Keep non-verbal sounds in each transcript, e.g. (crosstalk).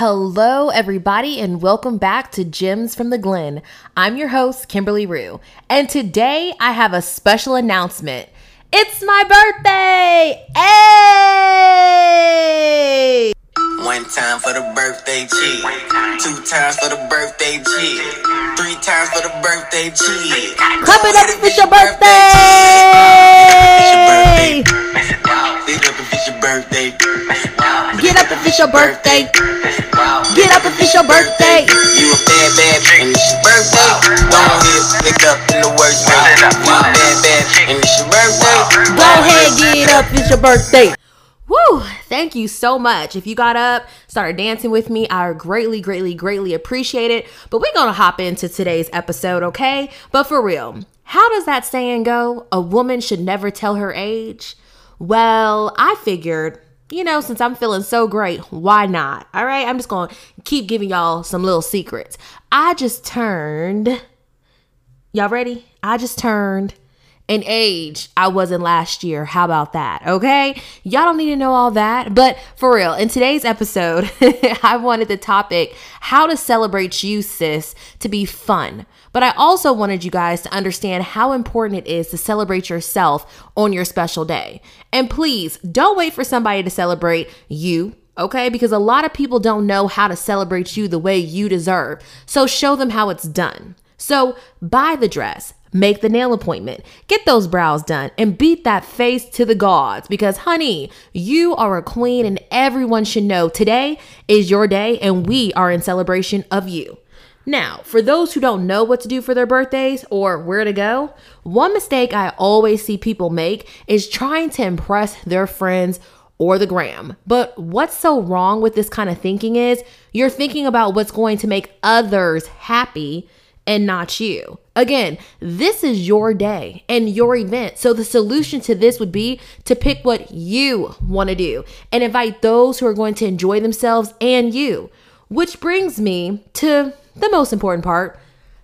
Hello, everybody, and welcome back to Gems from the Glenn. I'm your host, Kimberly Rue, and today I have a special announcement. It's my birthday! Hey! One time for the birthday cheese. Two times for the birthday cheese. Three times for the birthday cheese. Clap it up it's your birthday! If it's your birthday! Get up if it's your birthday! You a bad bad and it's your birthday. Don't hit pick up in the worst way. You a bad bad and it's your birthday. Go ahead, get up. It's your birthday. Woo! Thank you so much. If you got up, started dancing with me, I greatly, greatly, greatly appreciate it. But we're gonna hop into today's episode, okay? But for real, how does that saying go? A woman should never tell her age? Well, I figured, you know, since I'm feeling so great, why not? All right, I'm just gonna keep giving y'all some little secrets. I just turned. Y'all ready? I just turned an age I wasn't last year. How about that? Okay. Y'all don't need to know all that. But for real, in today's episode, (laughs) I wanted the topic how to celebrate you, sis, to be fun. But I also wanted you guys to understand how important it is to celebrate yourself on your special day. And please don't wait for somebody to celebrate you okay? Because a lot of people don't know how to celebrate you the way you deserve. So show them how it's done. So buy the dress, make the nail appointment, get those brows done, and beat that face to the gods. Because, honey, you are a queen, and everyone should know today is your day, and we are in celebration of you. Now, for those who don't know what to do for their birthdays or where to go, one mistake I always see people make is trying to impress their friends or the gram. But what's so wrong with this kind of thinking is you're thinking about what's going to make others happy and not you. Again, this is your day and your event. So the solution to this would be to pick what you want to do and invite those who are going to enjoy themselves and you. Which brings me to the most important part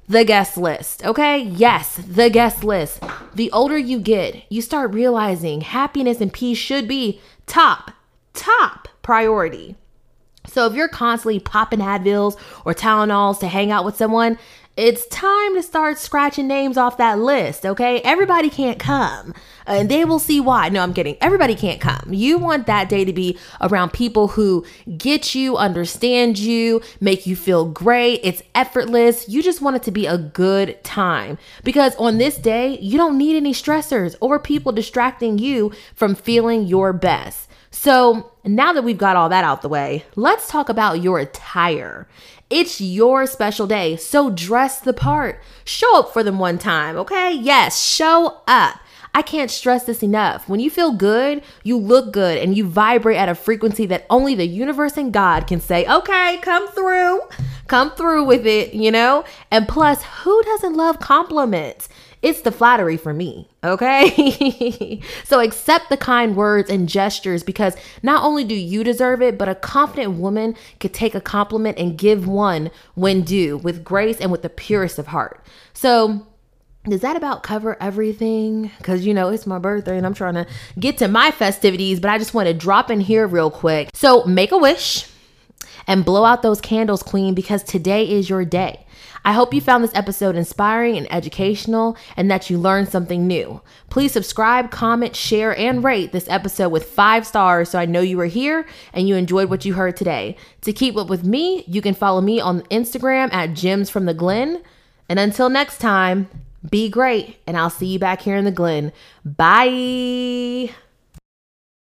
the guest list. Okay? Yes, the guest list. The older you get, you start realizing happiness and peace should be top, top priority. So if you're constantly popping Advils or Tylenols to hang out with someone, it's time to start scratching names off that list, okay? Everybody can't come, and they will see why. No, I'm kidding. Everybody can't come. You want that day to be around people who get you, understand you, make you feel great. It's effortless. You just want it to be a good time because on this day, you don't need any stressors or people distracting you from feeling your best. So, now that we've got all that out the way, let's talk about your attire. It's your special day, so dress the part. Show up for them one time, okay? Yes, show up. I can't stress this enough. When you feel good, you look good and you vibrate at a frequency that only the universe and God can say, okay, come through, come through with it, you know? And plus, who doesn't love compliments? It's the flattery for me, okay? (laughs) so accept the kind words and gestures because not only do you deserve it, but a confident woman could take a compliment and give one when due with grace and with the purest of heart. So, does that about cover everything? Because, you know, it's my birthday and I'm trying to get to my festivities, but I just want to drop in here real quick. So, make a wish and blow out those candles, Queen, because today is your day. I hope you found this episode inspiring and educational and that you learned something new. Please subscribe, comment, share, and rate this episode with five stars so I know you were here and you enjoyed what you heard today. To keep up with me, you can follow me on Instagram at Gems from the Glenn. And until next time, be great, and I'll see you back here in the Glenn. Bye.